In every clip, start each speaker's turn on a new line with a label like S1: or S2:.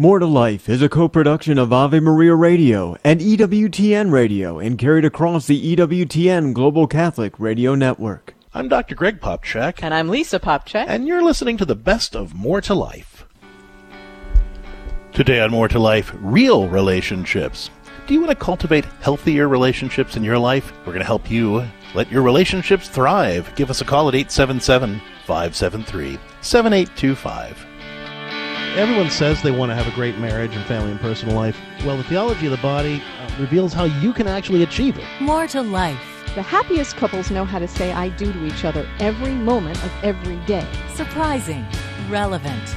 S1: More to Life is a co-production of Ave Maria Radio and EWTN Radio and carried across the EWTN Global Catholic Radio Network.
S2: I'm Dr. Greg Popcak,
S3: And I'm Lisa Popcak.
S2: and you're listening to the best of More to Life. Today on More to Life, real relationships. Do you want to cultivate healthier relationships in your life? We're going to help you let your relationships thrive. Give us a call at 877 573 7825.
S4: Everyone says they want to have a great marriage and family and personal life. Well, the theology of the body uh, reveals how you can actually achieve it.
S5: More to life.
S6: The happiest couples know how to say I do to each other every moment of every day.
S5: Surprising. Relevant.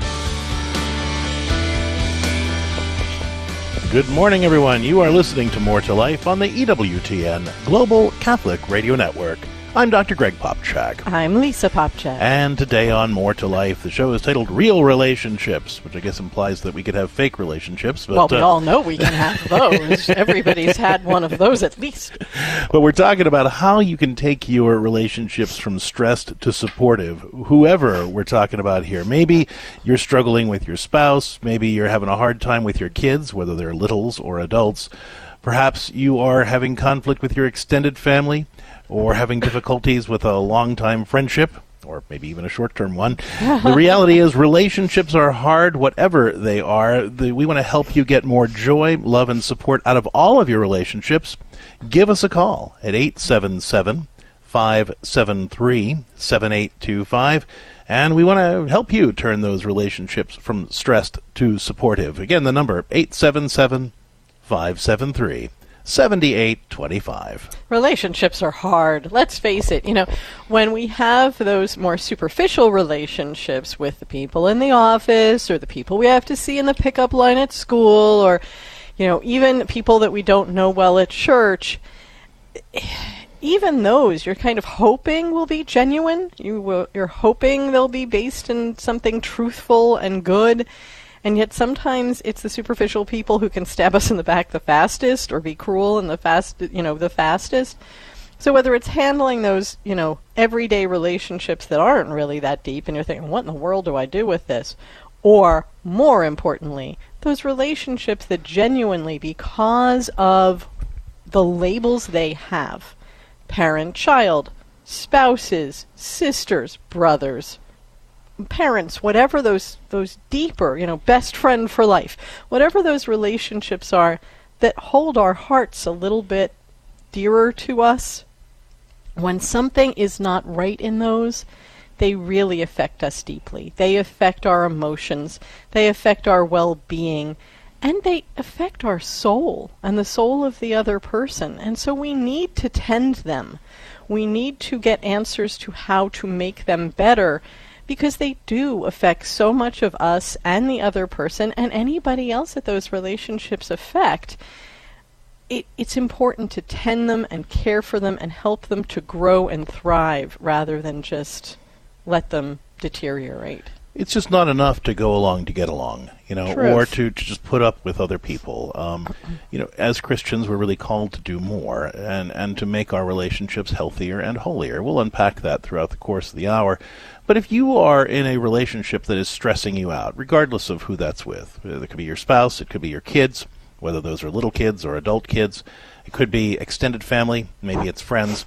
S2: Good morning, everyone. You are listening to More to Life on the EWTN Global Catholic Radio Network. I'm Dr. Greg Popcak.
S3: I'm Lisa Popcak.
S2: And today on More to Life, the show is titled Real Relationships, which I guess implies that we could have fake relationships. But,
S3: well, we
S2: uh,
S3: all know we can have those. Everybody's had one of those at least.
S2: but we're talking about how you can take your relationships from stressed to supportive, whoever we're talking about here. Maybe you're struggling with your spouse, maybe you're having a hard time with your kids, whether they're littles or adults. Perhaps you are having conflict with your extended family or having difficulties with a long-time friendship or maybe even a short-term one. the reality is relationships are hard whatever they are. The, we want to help you get more joy, love and support out of all of your relationships. Give us a call at 877 573 7825 and we want to help you turn those relationships from stressed to supportive. Again, the number 877 573 7825.
S3: Relationships are hard. Let's face it. You know, when we have those more superficial relationships with the people in the office or the people we have to see in the pickup line at school or, you know, even people that we don't know well at church, even those you're kind of hoping will be genuine. You will, you're hoping they'll be based in something truthful and good. And yet sometimes it's the superficial people who can stab us in the back the fastest or be cruel in the fast, you know, the fastest. So whether it's handling those, you know, everyday relationships that aren't really that deep and you're thinking, what in the world do I do with this? Or more importantly, those relationships that genuinely because of the labels they have, parent child, spouses, sisters, brothers, parents, whatever those those deeper, you know, best friend for life, whatever those relationships are that hold our hearts a little bit dearer to us, when something is not right in those, they really affect us deeply. They affect our emotions, they affect our well-being, and they affect our soul and the soul of the other person. And so we need to tend them. We need to get answers to how to make them better because they do affect so much of us and the other person and anybody else that those relationships affect. It, it's important to tend them and care for them and help them to grow and thrive rather than just let them deteriorate.
S2: It's just not enough to go along to get along, you know,
S3: Truth.
S2: or to, to just put up with other people. Um, you know, as Christians, we're really called to do more and, and to make our relationships healthier and holier. We'll unpack that throughout the course of the hour. But if you are in a relationship that is stressing you out, regardless of who that's with, it could be your spouse, it could be your kids, whether those are little kids or adult kids, it could be extended family, maybe it's friends.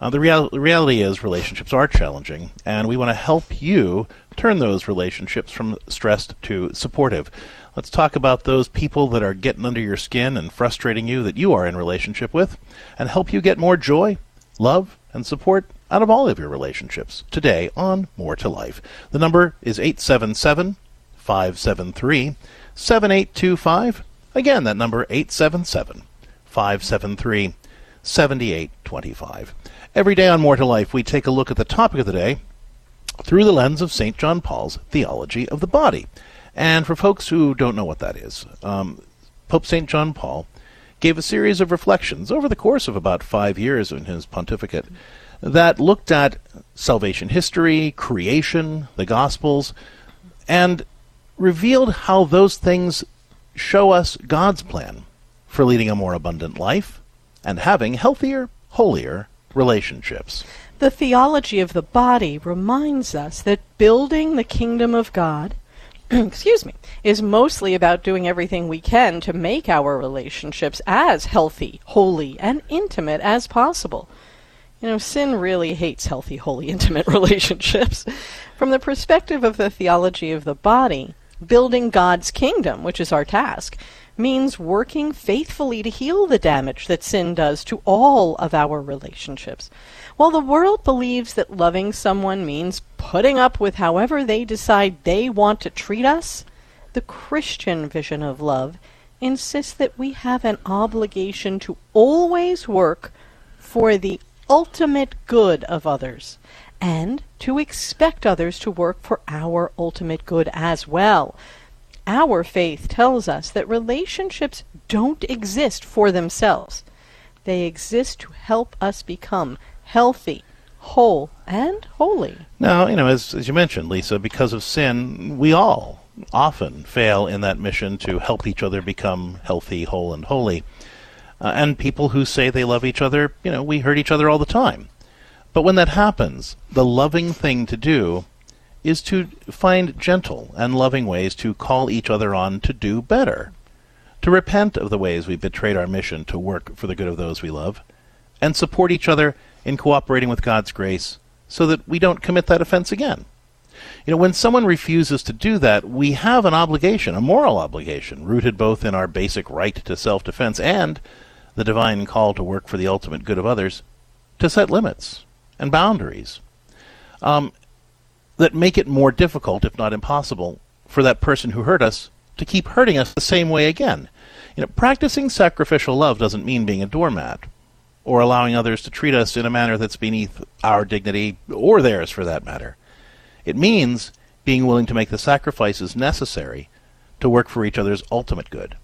S2: Uh, the, real- the reality is relationships are challenging, and we want to help you turn those relationships from stressed to supportive. Let's talk about those people that are getting under your skin and frustrating you that you are in relationship with, and help you get more joy, love, and support out of all of your relationships today on More to Life. The number is 877 573 7825. Again, that number 877 573 7825. Every day on More to Life, we take a look at the topic of the day through the lens of St. John Paul's theology of the body. And for folks who don't know what that is, um, Pope St. John Paul gave a series of reflections over the course of about five years in his pontificate that looked at salvation history, creation, the Gospels, and revealed how those things show us God's plan for leading a more abundant life and having healthier, holier relationships.
S3: The theology of the body reminds us that building the kingdom of God excuse me, is mostly about doing everything we can to make our relationships as healthy, holy, and intimate as possible. You know, sin really hates healthy, holy, intimate relationships. From the perspective of the theology of the body, building God's kingdom, which is our task, means working faithfully to heal the damage that sin does to all of our relationships. While the world believes that loving someone means putting up with however they decide they want to treat us, the Christian vision of love insists that we have an obligation to always work for the ultimate good of others and to expect others to work for our ultimate good as well. Our faith tells us that relationships don't exist for themselves. They exist to help us become healthy, whole, and holy.
S2: Now, you know, as, as you mentioned, Lisa, because of sin, we all often fail in that mission to help each other become healthy, whole, and holy. Uh, and people who say they love each other, you know, we hurt each other all the time. But when that happens, the loving thing to do is to find gentle and loving ways to call each other on to do better, to repent of the ways we betrayed our mission to work for the good of those we love, and support each other in cooperating with God's grace so that we don't commit that offense again. You know, when someone refuses to do that, we have an obligation, a moral obligation, rooted both in our basic right to self defense and the divine call to work for the ultimate good of others, to set limits and boundaries um, that make it more difficult, if not impossible, for that person who hurt us to keep hurting us the same way again. You know, practicing sacrificial love doesn't mean being a doormat or allowing others to treat us in a manner that's beneath our dignity or theirs for that matter. It means being willing to make the sacrifices necessary to work for each other's ultimate good,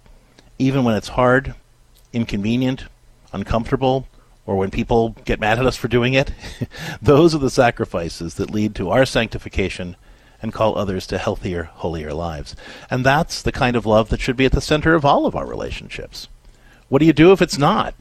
S2: even when it's hard, inconvenient, uncomfortable, or when people get mad at us for doing it. Those are the sacrifices that lead to our sanctification and call others to healthier, holier lives. And that's the kind of love that should be at the center of all of our relationships. What do you do if it's not?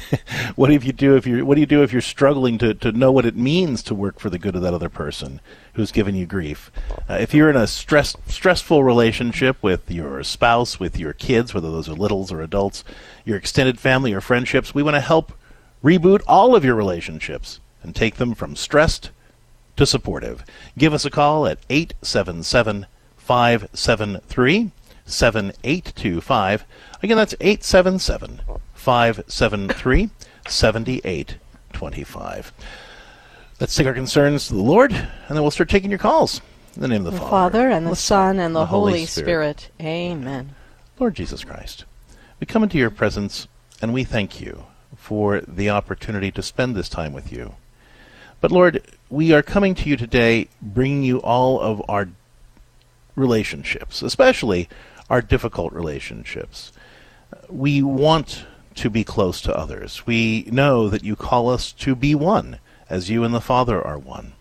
S2: what do you do if you're what do you do if you're struggling to, to know what it means to work for the good of that other person who's given you grief? Uh, if you're in a stress stressful relationship with your spouse, with your kids, whether those are littles or adults, your extended family or friendships, we want to help reboot all of your relationships and take them from stressed to supportive. Give us a call at 877 573 7825. Again, that's 877 573 7825. Let's take our concerns to the Lord, and then we'll start taking your calls. In the name of the,
S3: The
S2: Father,
S3: Father, and the Son, and the,
S2: the Holy Spirit.
S3: Spirit. Amen.
S2: Lord Jesus Christ, we come into your presence and we thank you for the opportunity to spend this time with you. But Lord, we are coming to you today bringing you all of our relationships, especially our difficult relationships. We want to be close to others. We know that you call us to be one, as you and the Father are one.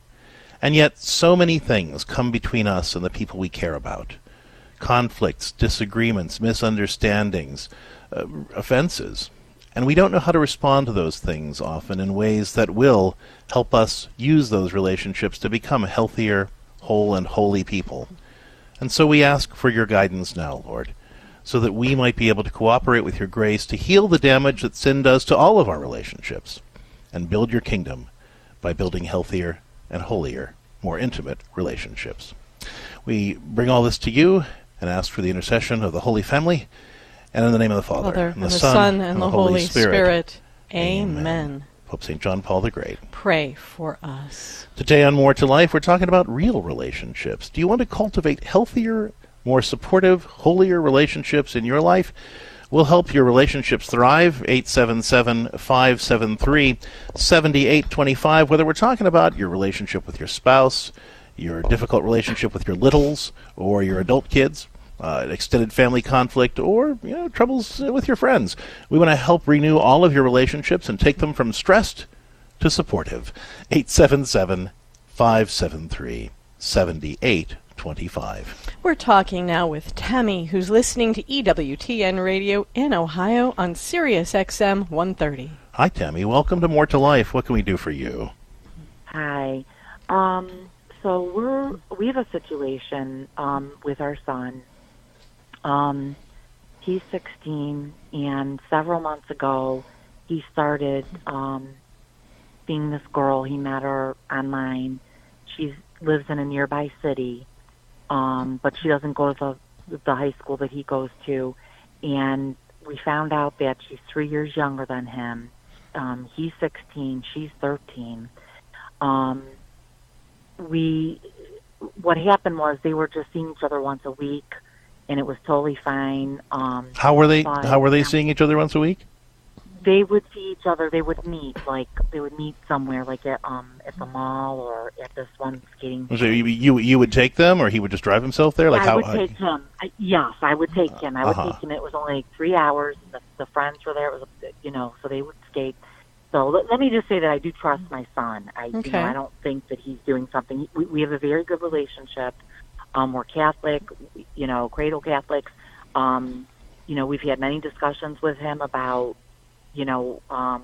S2: And yet, so many things come between us and the people we care about conflicts, disagreements, misunderstandings, uh, offenses. And we don't know how to respond to those things often in ways that will help us use those relationships to become healthier, whole, and holy people. And so we ask for your guidance now, Lord, so that we might be able to cooperate with your grace to heal the damage that sin does to all of our relationships and build your kingdom by building healthier and holier, more intimate relationships. We bring all this to you and ask for the intercession of the Holy Family, and in the name of the Father,
S3: Father,
S2: and the Son,
S3: and, the Holy Spirit.
S2: Amen.
S3: Amen.
S2: Pope St. John Paul the Great.
S3: Pray for us.
S2: Today on More to Life, we're talking about real relationships. Do you want to cultivate healthier, more supportive, holier relationships in your life? We'll help your relationships thrive. 877 573 7825. Whether we're talking about your relationship with your spouse, your difficult relationship with your littles, or your adult kids, uh, extended family conflict, or you know troubles with your friends. We want to help renew all of your relationships and take them from stressed to supportive. 877 573 7825.
S3: We're talking now with Tammy, who's listening to EWTN Radio in Ohio on Sirius XM 130.
S2: Hi, Tammy. Welcome to More to Life. What can we do for you?
S7: Hi. Um, so we're we have a situation um, with our son. Um, he's 16, and several months ago, he started um, seeing this girl. He met her online. She lives in a nearby city, um, but she doesn't go to the, the high school that he goes to. And we found out that she's three years younger than him. Um, he's 16, she's 13. Um, we, what happened was they were just seeing each other once a week, and it was totally fine. Um,
S2: How were they? How were they
S7: um,
S2: seeing each other once a week?
S7: they would see each other. They would meet, like they would meet somewhere, like at um at the mall or at this one skating.
S2: So you, you you would take them, or he would just drive himself there? Like
S7: I
S2: how?
S7: would
S2: how-
S7: take him. I, yes, I would take him. I would
S2: Uh-huh.
S7: take him. It was only like three hours. And the, the friends were there. It was, you know, so they would skate. So let, let me just say that I do trust my son. I, you
S3: Okay.
S7: know, I don't think that he's doing something. We, we have a very good relationship. Um, we're Catholic, you know, cradle Catholics. Um, you know, we've had many discussions with him about, you know, um,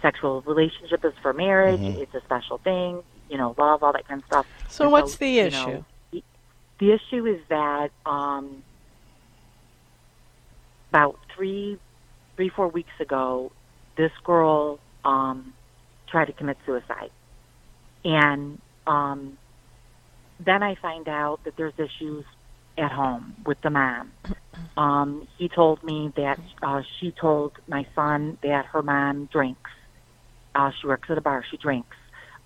S7: sexual relationship is for marriage.
S2: Mhm.
S7: It's a special thing. You know, love, all that kind of stuff.
S3: So,
S7: And
S3: what's the issue?
S7: know, the, the issue is that um, about three, three, four weeks ago, this girl um, tried to commit suicide, and um, then I find out that there's issues at home with the mom. Um, he told me that uh, she told my son that her mom drinks. Uh, she works at a bar. She drinks.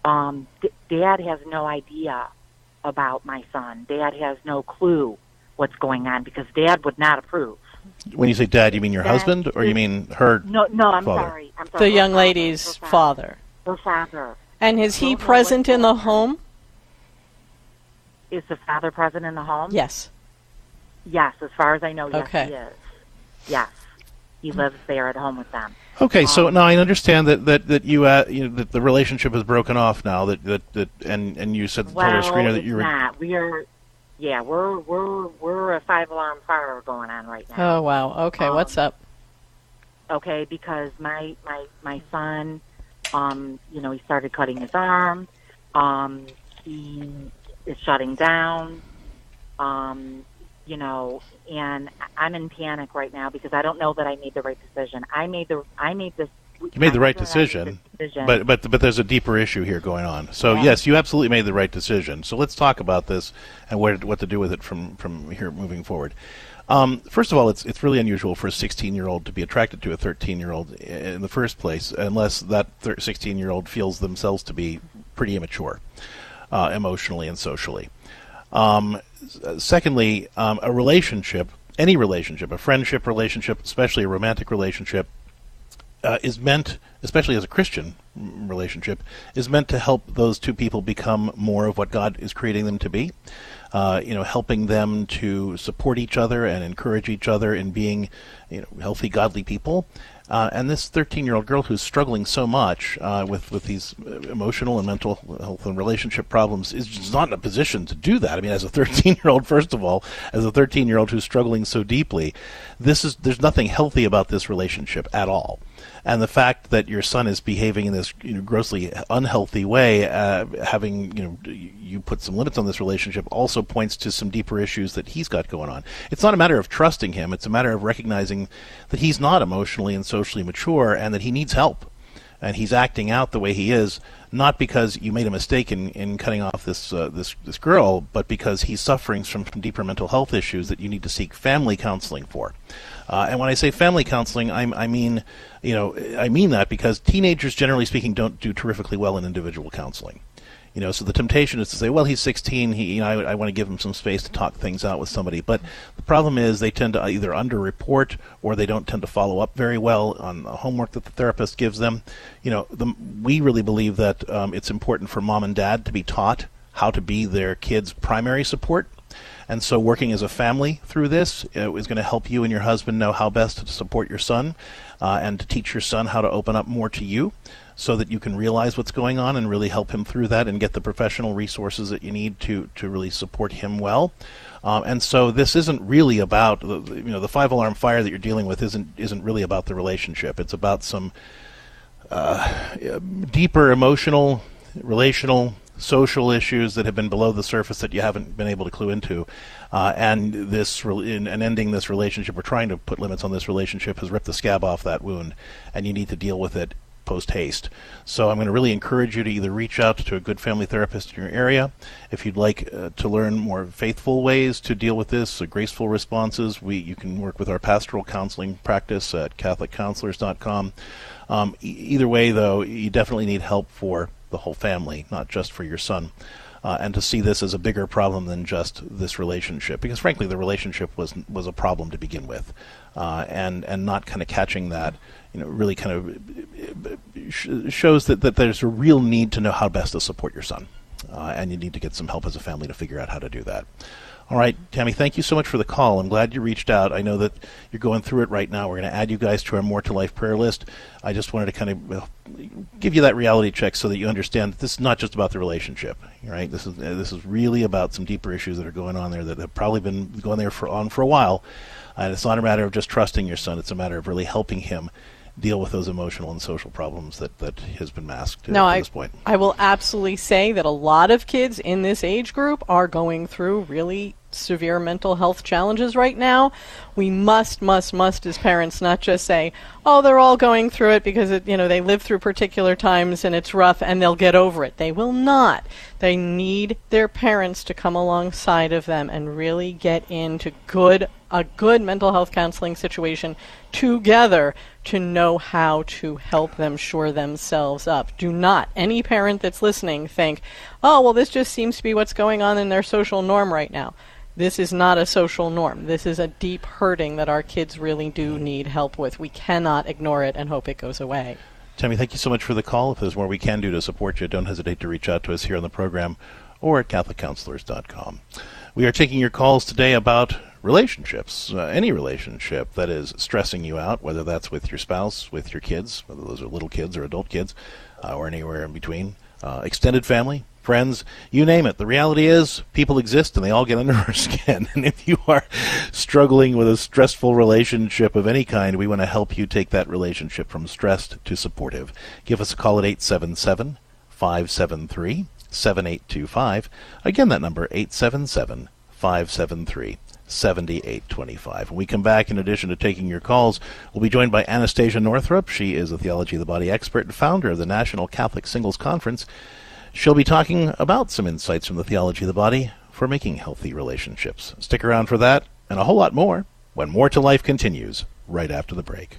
S7: Um, d- Dad has no idea about my son. Dad has no clue what's going on because Dad would not approve.
S2: when you say dad, you mean your
S7: That
S2: husband, or you mean her?
S7: No, no, I'm
S2: Father.
S7: sorry. I'm sorry.
S3: The
S7: Her
S3: young
S7: father,
S3: lady's
S7: her
S3: father.
S7: Her father.
S3: And is he present in the home?
S7: Is the father present in the home?
S3: Yes.
S7: Yes, as far as I know, yes,
S3: Okay.
S7: he is. Yes, he lives there at home with them.
S2: Okay, so
S7: Um,
S2: now I understand that that that you uh, you know, that the relationship has broken off now. That that that and and you said to
S7: Well,
S2: the screener that
S7: it's
S2: you were.
S7: not. We are. Yeah, we're we're we're a five alarm fire going on right now.
S3: Oh, wow. Okay,
S7: Um,
S3: what's up?
S7: okay because my my my son um you know he started cutting his arm um he is shutting down um you know and i'm in panic right now because i don't know that i made the right decision i made the i made this
S2: You made the right
S7: husband and I made
S2: decision,
S7: decision.
S2: But but but there's a deeper issue here going on. So
S7: Yeah.
S2: yes, you absolutely made the right decision. So let's talk about this and what what to do with it from from here moving forward. Um, first of all, it's it's really unusual for a 16 year old to be attracted to a 13 year old in the first place, unless that 16 year old feels themselves to be pretty immature, uh, emotionally and socially. Um, secondly, um, a relationship, any relationship, a friendship relationship, especially a romantic relationship, uh, is meant, especially as a Christian relationship, is meant to help those two people become more of what God is creating them to be. Uh, you know, helping them to support each other and encourage each other in being, you know, healthy, godly people. Uh, and this 13-year-old girl who's struggling so much uh, with with these uh, emotional and mental health and relationship problems is not in a position to do that. I mean, as a 13-year-old, first of all, as a 13-year-old who's struggling so deeply, this is there's nothing healthy about this relationship at all and the fact that your son is behaving in this you know, grossly unhealthy way, uh, having you know you put some limits on this relationship, also points to some deeper issues that he's got going on. It's not a matter of trusting him; it's a matter of recognizing that he's not emotionally and socially mature, and that he needs help. And he's acting out the way he is, not because you made a mistake in, in cutting off this uh, this this girl, but because he's suffering from, from deeper mental health issues that you need to seek family counseling for. Uh, and when I say family counseling, I'm, I mean, you know, I mean that because teenagers, generally speaking, don't do terrifically well in individual counseling. You know, so the temptation is to say, well, he's 16. He, you know, I, I want to give him some space to talk things out with somebody. But the problem is they tend to either underreport or they don't tend to follow up very well on the homework that the therapist gives them. You know, the, we really believe that um, it's important for mom and dad to be taught how to be their kids' primary support And so, working as a family through this uh, is going to help you and your husband know how best to support your son uh, and to teach your son how to open up more to you so that you can realize what's going on and really help him through that and get the professional resources that you need to, to really support him well. Um, and so this isn't really about the, you know the five alarm fire that you're dealing with isn't isn't really about the relationship. It's about some uh, deeper emotional, relational, social issues that have been below the surface that you haven't been able to clue into. Uh, and this re- in, and ending this relationship or trying to put limits on this relationship has ripped the scab off that wound, and you need to deal with it post haste. So I'm going to really encourage you to either reach out to a good family therapist in your area. If you'd like uh, to learn more faithful ways to deal with this, uh, graceful responses, we you can work with our pastoral counseling practice at CatholicCounselors.com. Um, e- either way, though, you definitely need help for the whole family, not just for your son uh, and to see this as a bigger problem than just this relationship. Because frankly, the relationship was was a problem to begin with, uh, and and not kind of catching that, you know, really kind of sh- shows that, that there's a real need to know how best to support your son, uh, and you need to get some help as a family to figure out how to do that. All right, Tammy, thank you so much for the call. I'm glad you reached out. I know that you're going through it right now. We're going to add you guys to our More to Life prayer list. I just wanted to kind of give you that reality check so that you understand that this is not just about the relationship, right? This is this is really about some deeper issues that are going on there that have probably been going there for on for a while. And it's not a matter of just trusting your son; it's a matter of really helping him deal with those emotional and social problems that, that has been masked
S3: no,
S2: at
S3: I,
S2: this point.
S3: I will absolutely say that a lot of kids in this age group are going through really severe mental health challenges right now. We must, must, must, as parents, not just say, "Oh, they're all going through it because it, you know they live through particular times and it's rough and they'll get over it." They will not. They need their parents to come alongside of them and really get into good a good mental health counseling situation together to know how to help them shore themselves up. Do not, any parent that's listening, think, oh, well, this just seems to be what's going on in their social norm right now. This is not a social norm. This is a deep hurting that our kids really do need help with. We cannot ignore it and hope it goes away.
S2: Tammy, thank you so much for the call. If there's more we can do to support you, don't hesitate to reach out to us here on the program or at CatholicCounselors.com. We are taking your calls today about relationships, uh, any relationship that is stressing you out, whether that's with your spouse, with your kids, whether those are little kids or adult kids, uh, or anywhere in between, uh, extended family, friends, you name it. The reality is, people exist and they all get under our skin. And if you are struggling with a stressful relationship of any kind, we want to help you take that relationship from stressed to supportive. Give us a call at 877 573 7825. Again, that number 877 573 7825. When we come back, in addition to taking your calls, we'll be joined by Anastasia Northrop. She is a theology of the body expert and founder of the National Catholic Singles Conference. She'll be talking about some insights from the theology of the body for making healthy relationships. Stick around for that and a whole lot more when More to Life continues right after the break.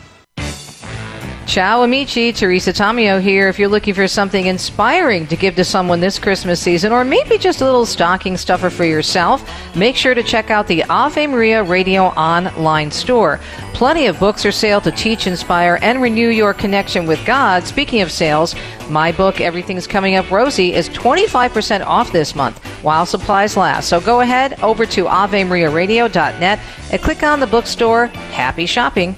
S8: Ciao amici, Teresa Tomeo here. If you're looking for something inspiring to give to someone this Christmas season, or maybe just a little stocking stuffer for yourself, make sure to check out the Ave Maria Radio online store. Plenty of books are sale to teach, inspire, and renew your connection with God. Speaking of sales, my book, Everything's Coming Up Rosy, is 25% off this month while supplies last. So go ahead over to AveMariaRadio.net and click on the bookstore. Happy shopping.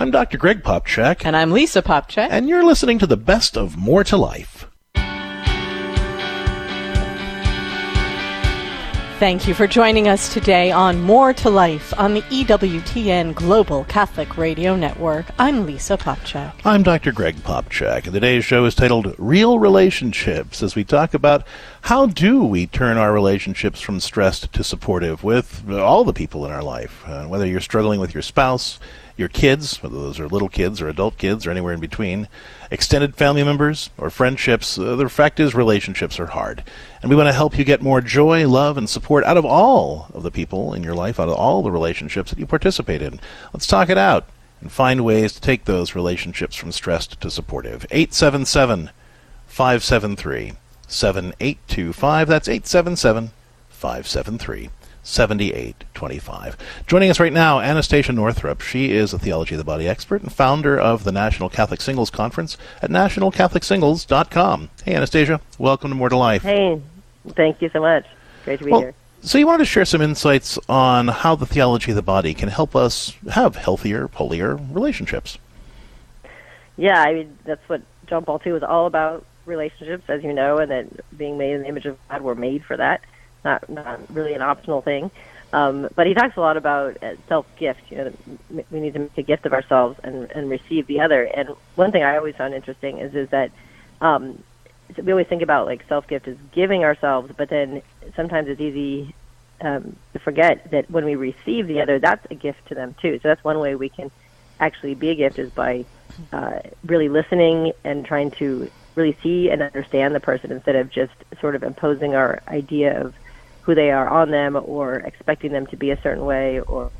S2: I'm Dr. Greg Popcak.
S3: And I'm Lisa Popcak.
S2: And you're listening to the best of More to Life.
S3: Thank you for joining us today on More to Life on the EWTN Global Catholic Radio Network. I'm Lisa Popcak.
S2: I'm Dr. Greg Popcak, and today's show is titled Real Relationships as we talk about how do we turn our relationships from stressed to supportive with all the people in our life, uh, whether you're struggling with your spouse, your kids, whether those are little kids or adult kids or anywhere in between, extended family members or friendships. Uh, the fact is, relationships are hard. And we want to help you get more joy, love, and support out of all of the people in your life, out of all the relationships that you participate in. Let's talk it out and find ways to take those relationships from stressed to supportive. 877 573 7825. That's 877 573 7825. Joining us right now, Anastasia Northrop. She is a theology of the body expert and founder of the National Catholic Singles Conference at nationalcatholicsingles.com. Hey, Anastasia, welcome to More to Life.
S9: Hey, thank you so much. Great to be
S2: well,
S9: here.
S2: So, you wanted to share some insights on how the theology of the body can help us have healthier, holier relationships.
S9: Yeah, I mean, that's what John Paul II was all about relationships, as you know, and that being made in the image of God, we're made for that not not really an optional thing. Um, but he talks a lot about uh, self gift. You know, we need to make a gift of ourselves and, and receive the other. And one thing I always found interesting is is that um, we always think about like self gift as giving ourselves, but then sometimes it's easy um, to forget that when we receive the other, that's a gift to them too. So that's one way we can actually be a gift is by uh, really listening and trying to really see and understand the person instead of just sort of imposing our idea of who they are on them or expecting them to be a certain way or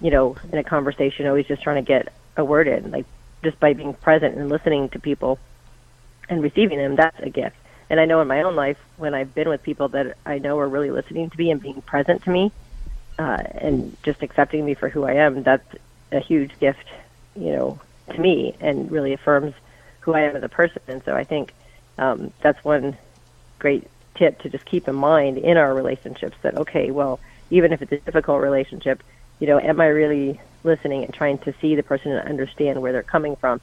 S9: you know in a conversation always just trying to get a word in like just by being present and listening to people and receiving them that's a gift. And i know in my own life when i've been with people that i know are really listening to me and being present to me uh, and just accepting me for who i am that's a huge gift you know to me and really affirms who i am as a person. And so i think um, that's one great tip to just keep in mind in our relationships that okay, well, even if it's a difficult relationship, you know, am I really listening and trying to see the person and understand where they're coming from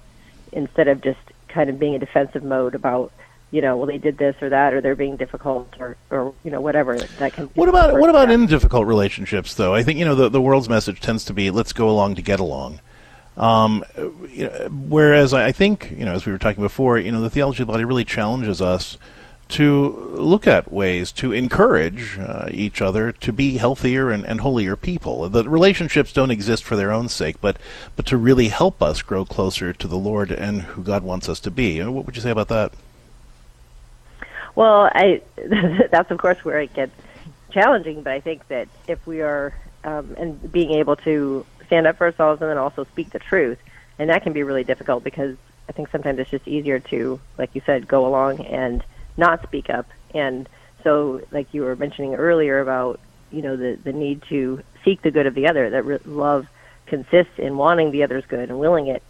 S9: instead of just kind of being a defensive mode about you know, well, they did this or that, or they're being difficult, or, or you know, whatever that can.
S2: What about what about in difficult relationships, though? I think you know the the world's message tends to be let's go along to get along. Um, you know, whereas I think you know, as we were talking before, you know, the theology of the body really challenges us to look at ways to encourage uh, each other to be healthier and, and holier people. The relationships don't exist for their own sake, but but to really help us grow closer to the Lord and who God wants us to be. Uh, what would you say about that?
S9: Well, I that's of course where it gets challenging, but I think that if we are um, and being able to stand up for ourselves and then also speak the truth, and that can be really difficult because I think sometimes it's just easier to, like you said, go along and not speak up. And so, like you were mentioning earlier about you know the the need to seek the good of the other. That re- love consists in wanting the other's good and willing it.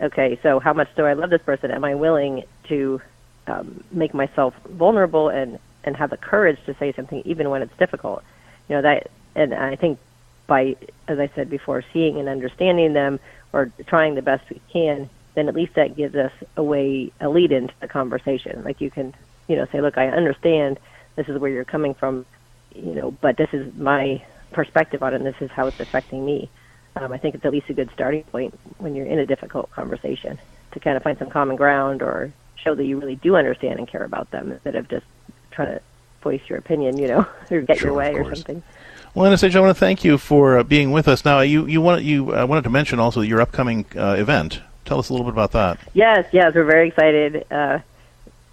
S9: Okay, so how much do I love this person? Am I willing to um, make myself vulnerable and and have the courage to say something even when it's difficult? You know that, and I think by as I said before, seeing and understanding them or trying the best we can, then at least that gives us a way a lead into the conversation. Like you can you know, say, look, I understand this is where you're coming from, you know, but this is my perspective on it, and this is how it's affecting me. Um, I think it's at least a good starting point when you're in a difficult conversation to kind of find some common ground or show that you really do understand and care about them instead of just trying to voice your opinion, you know, or get
S2: sure,
S9: your way or something.
S2: Well, Anastasia, I want to thank you for uh, being with us. Now, you you want you uh, wanted to mention also your upcoming uh, event. Tell us a little bit about that.
S9: Yes, yes, we're very excited. Uh,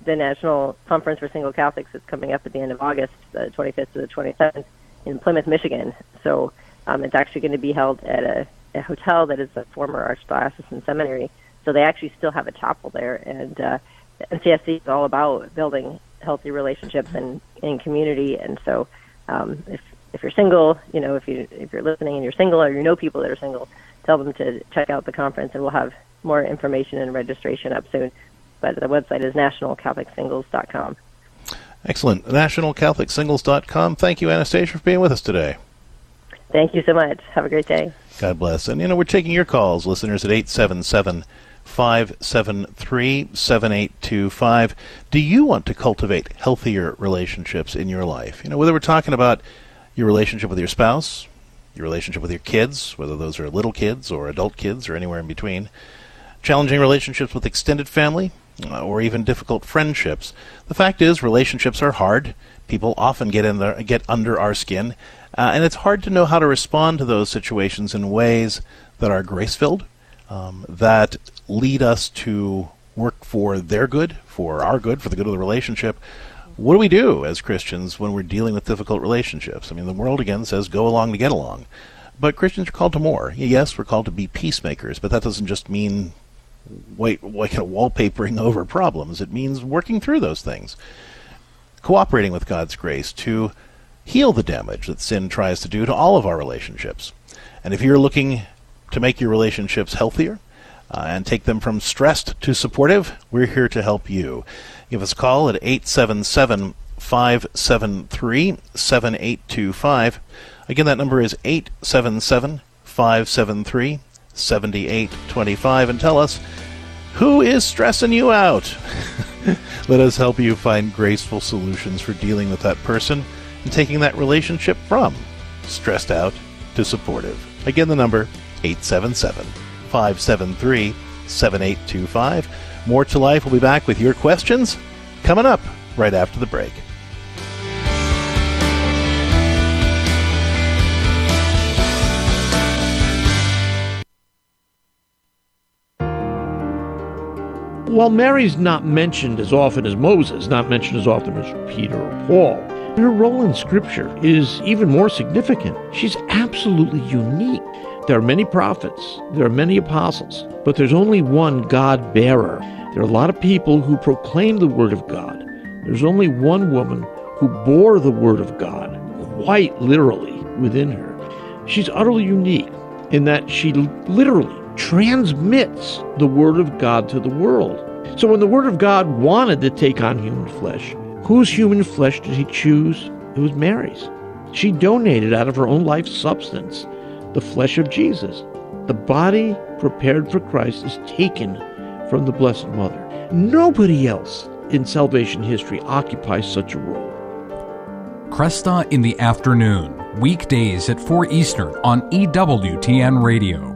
S9: the National Conference for Single Catholics is coming up at the end of August, the 25th to the 27th, in Plymouth, Michigan. So um, it's actually going to be held at a, a hotel that is a former Archdiocesan seminary. So they actually still have a chapel there, and uh, NCSC is all about building healthy relationships and in community. And so, um, if if you're single, you know, if you if you're listening and you're single or you know people that are single, tell them to check out the conference, and we'll have more information and registration up soon. But the website is nationalcatholicsingles.com.
S2: Excellent. NationalCatholicSingles.com. Thank you, Anastasia, for being with us today.
S9: Thank you so much. Have a great day.
S2: God bless. And, you know, we're taking your calls, listeners, at 877 573 7825. Do you want to cultivate healthier relationships in your life? You know, whether we're talking about your relationship with your spouse, your relationship with your kids, whether those are little kids or adult kids or anywhere in between, challenging relationships with extended family, or even difficult friendships. The fact is, relationships are hard. People often get in there, get under our skin, uh, and it's hard to know how to respond to those situations in ways that are grace filled, um, that lead us to work for their good, for our good, for the good of the relationship. What do we do as Christians when we're dealing with difficult relationships? I mean, the world again says go along to get along. But Christians are called to more. Yes, we're called to be peacemakers, but that doesn't just mean like wallpapering over problems. It means working through those things, cooperating with God's grace to heal the damage that sin tries to do to all of our relationships. And if you're looking to make your relationships healthier uh, and take them from stressed to supportive, we're here to help you. Give us a call at 877 573 7825. Again, that number is 877 573 7825 and tell us who is stressing you out. Let us help you find graceful solutions for dealing with that person and taking that relationship from stressed out to supportive. Again, the number 877 573 7825. More to Life We'll be back with your questions coming up right after the break.
S10: While Mary's not mentioned as often as Moses, not mentioned as often as Peter or Paul, her role in Scripture is even more significant. She's absolutely unique. There are many prophets, there are many apostles, but there's only one God bearer. There are a lot of people who proclaim the Word of God. There's only one woman who bore the Word of God, quite literally, within her. She's utterly unique in that she literally transmits the Word of God to the world. So when the Word of God wanted to take on human flesh, whose human flesh did he choose? It was Mary's. She donated out of her own life substance the flesh of Jesus. The body prepared for Christ is taken from the Blessed Mother. Nobody else in salvation history occupies such a role.
S11: Kresta in the afternoon, weekdays at 4 Eastern on EWTN Radio.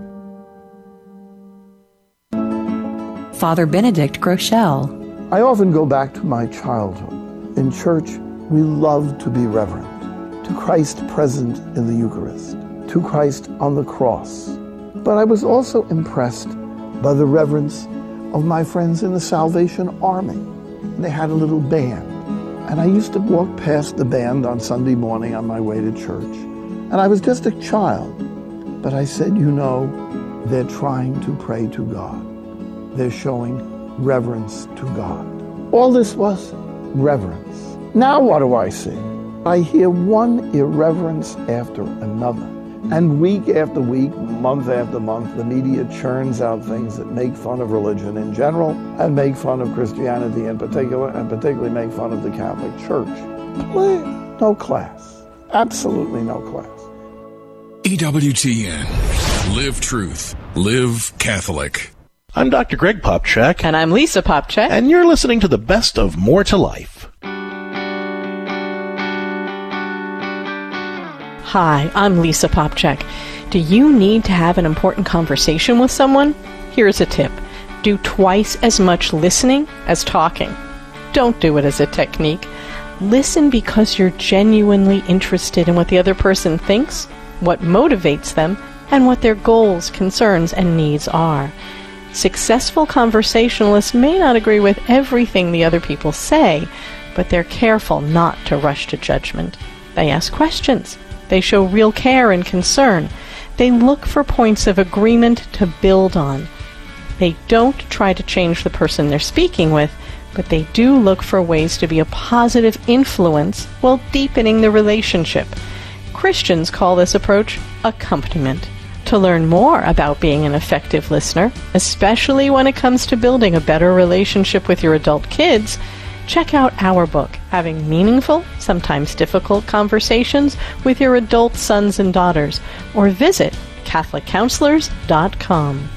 S12: Father Benedict Groeschel.
S13: I often go back to my childhood. In church, we love to be reverent to Christ present in the Eucharist, to Christ on the cross. But I was also impressed by the reverence of my friends in the Salvation Army. They had a little band, and I used to walk past the band on Sunday morning on my way to church. And I was just a child, but I said, you know, they're trying to pray to God they're showing reverence to God. All this was reverence. Now, what do I see? I hear one irreverence after another. And week after week, month after month, the media churns out things that make fun of religion in general and make fun of Christianity in particular, and particularly make fun of the Catholic Church. No class. Absolutely no class.
S14: EWTN. Live truth. Live Catholic.
S2: I'm Dr. Greg Popcak.
S3: And I'm Lisa Popcak.
S2: And you're listening to the best of More to Life.
S3: Hi, I'm Lisa Popcak. Do you need to have an important conversation with someone? Here's a tip do twice as much listening as talking. Don't do it as a technique. Listen because you're genuinely interested in what the other person thinks, what motivates them, and what their goals, concerns, and needs are. Successful conversationalists may not agree with everything the other people say, but they're careful not to rush to judgment. They ask questions. They show real care and concern. They look for points of agreement to build on. They don't try to change the person they're speaking with, but they do look for ways to be a positive influence while deepening the relationship. Christians call this approach accompaniment. To learn more about being an effective listener, especially when it comes to building a better relationship with your adult kids, check out our book, Having Meaningful, Sometimes Difficult Conversations with Your Adult Sons and Daughters, or visit CatholicCounselors.com.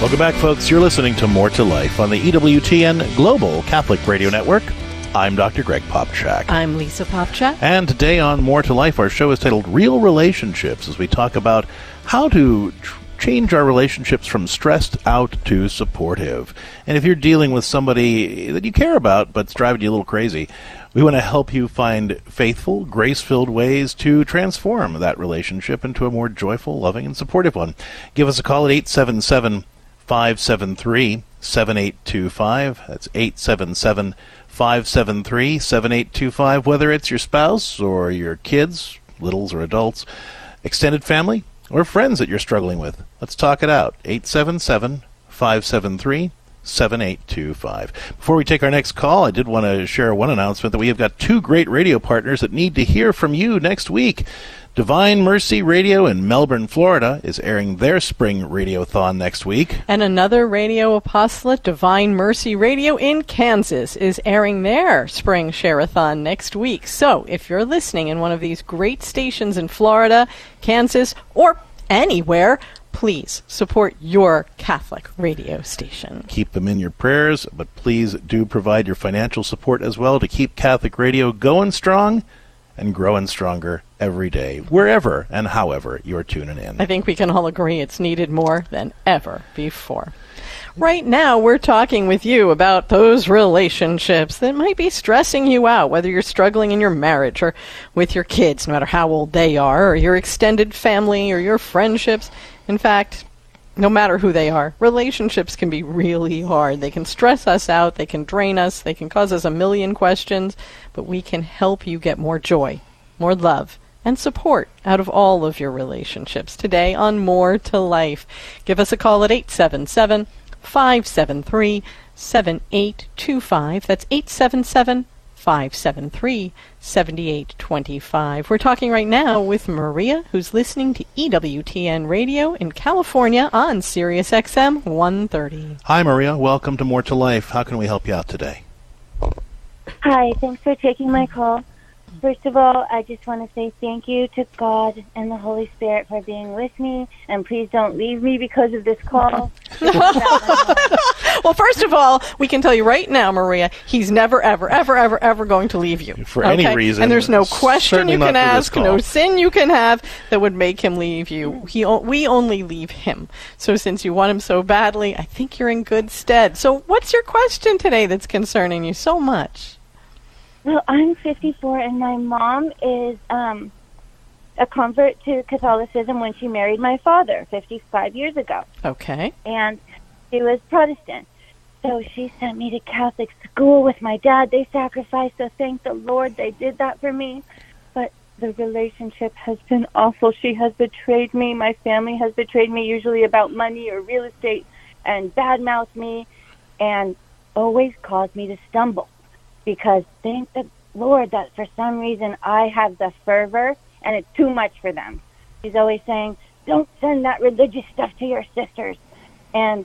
S2: Welcome back, folks. You're listening to More to Life on the EWTN Global Catholic Radio Network. I'm Dr. Greg Popcak.
S3: I'm Lisa Popcak.
S2: And today on More to Life, our show is titled Real Relationships as we talk about how to tr- change our relationships from stressed out to supportive. And if you're dealing with somebody that you care about but's driving you a little crazy, we want to help you find faithful, grace filled ways to transform that relationship into a more joyful, loving, and supportive one. Give us a call at 877 573 7825. That's 877 573 7825. Whether it's your spouse or your kids, littles or adults, extended family, or friends that you're struggling with, let's talk it out. 877 573 7825. Before we take our next call, I did want to share one announcement that we have got two great radio partners that need to hear from you next week. Divine Mercy Radio in Melbourne, Florida is airing their spring radiothon next week.
S3: And another radio apostolate, Divine Mercy Radio in Kansas, is airing their spring share-a-thon next week. So if you're listening in one of these great stations in Florida, Kansas, or anywhere, please support your Catholic radio station.
S2: Keep them in your prayers, but please do provide your financial support as well to keep Catholic radio going strong and growing stronger every day, wherever and however you're tuning in.
S3: I think we can all agree it's needed more than ever before. Right now, we're talking with you about those relationships that might be stressing you out, whether you're struggling in your marriage or with your kids, no matter how old they are, or your extended family or your friendships. In fact, no matter who they are, relationships can be really hard. They can stress us out, they can drain us, they can cause us a million questions, but we can help you get more joy, more love, and support out of all of your relationships today on More to Life. Give us a call at 877 573 7825. That's 877 573 7825. We're talking right now with Maria, who's listening to EWTN Radio in California on Sirius XM 130.
S2: Hi, Maria. Welcome to More to Life. How can we help you out today?
S15: Hi, thanks for taking my call. First of all, I just want to say thank you to God and the Holy Spirit for being with me, and please don't leave me because of this call.
S3: well, first of all, we can tell you right now, Maria, he's never, ever, ever, ever, ever going to leave you.
S2: For any reason.
S3: And there's no question you can ask, no sin you can have that would make him leave you. He, o- we only leave him. So since you want him so badly, I think you're in good stead. So what's your question today that's concerning you so much?
S15: Well, I'm 54, and my mom is um, a convert to Catholicism when she married my father 55 years ago,
S3: Okay.
S15: and she was Protestant. So she sent me to Catholic school with my dad. They sacrificed, so thank the Lord they did that for me. But the relationship has been awful. She has betrayed me. My family has betrayed me, usually about money or real estate, and badmouthed me, and always caused me to stumble. Because thank the Lord that for some reason I have the fervor, and it's too much for them. She's always saying, "Don't send that religious stuff to your sisters," and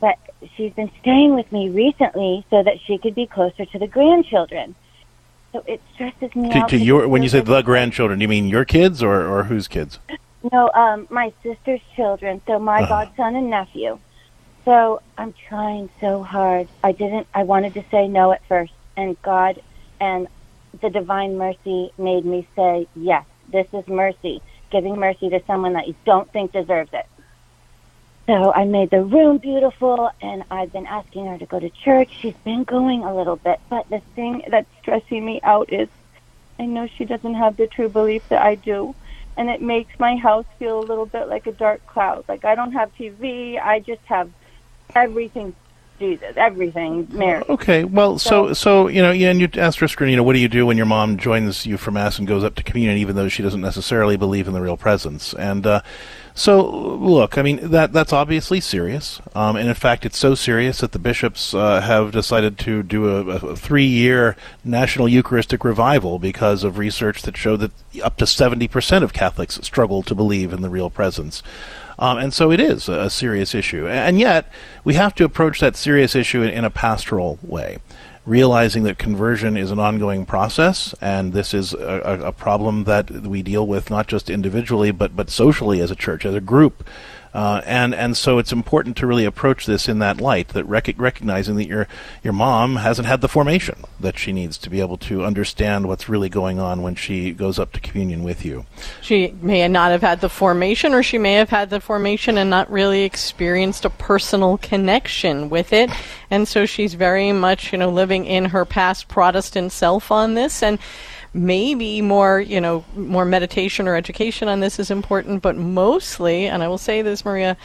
S15: but she's been staying with me recently so that she could be closer to the grandchildren. So it stresses me
S2: To,
S15: out.
S2: to your when you say the grandchildren, do you mean your kids or, or whose kids?
S15: No, um, my sister's children, so my
S2: Uh-huh.
S15: godson and nephew. So I'm trying so hard. I didn't. I wanted to say no at first, and God and the divine mercy made me say yes. This is mercy, giving mercy to someone that you don't think deserves it. So I made the room beautiful, and I've been asking her to go to church. She's been going a little bit, but the thing that's stressing me out is I know she doesn't have the true belief that I do, and it makes my house feel a little bit like a dark cloud. Like I don't have TV, I just have everything Jesus, everything, Mary.
S2: Okay, well, so so you know, and you asked Risker, you know, what do you do when your mom joins you for mass and goes up to communion, even though she doesn't necessarily believe in the real presence? And uh, so, look, I mean, that that's obviously serious, um, and in fact, it's so serious that the bishops uh, have decided to do a, a three-year national Eucharistic revival because of research that showed that up to seventy percent of Catholics struggle to believe in the real presence. Um, and so it is a, serious issue. And yet, we have to approach that serious issue in, in a pastoral way realizing that conversion is an ongoing process, and this is a, a, problem that we deal with not just individually, but but socially as a church, as a group. Uh, and and so it's important to really approach this in that light, that rec- recognizing that your your mom hasn't had the formation that she needs to be able to understand what's really going on when she goes up to communion with you.
S3: She may not have had the formation, or she may have had the formation and not really experienced a personal connection with it, and so she's very much you know living in her past Protestant self on this and maybe more, you know, more meditation or education on this is important, but mostly, and I will say this, Maria,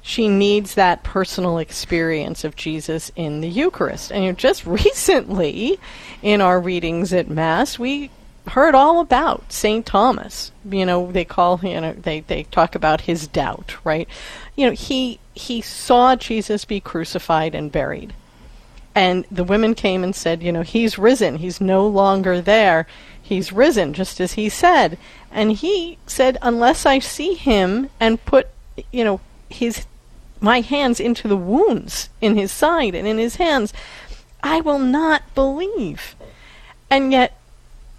S3: she needs that personal experience of Jesus in the Eucharist. And you know, just recently, in our readings at Mass, we heard all about St. Thomas. You know, they call you know they, they talk about his doubt, right? You know, he he saw Jesus be crucified and buried. And the women came and said, you know, he's risen. He's no longer there. He's risen, just as he said. And he said, unless I see him and put, you know, his my hands into the wounds in his side and in his hands, I will not believe. And yet,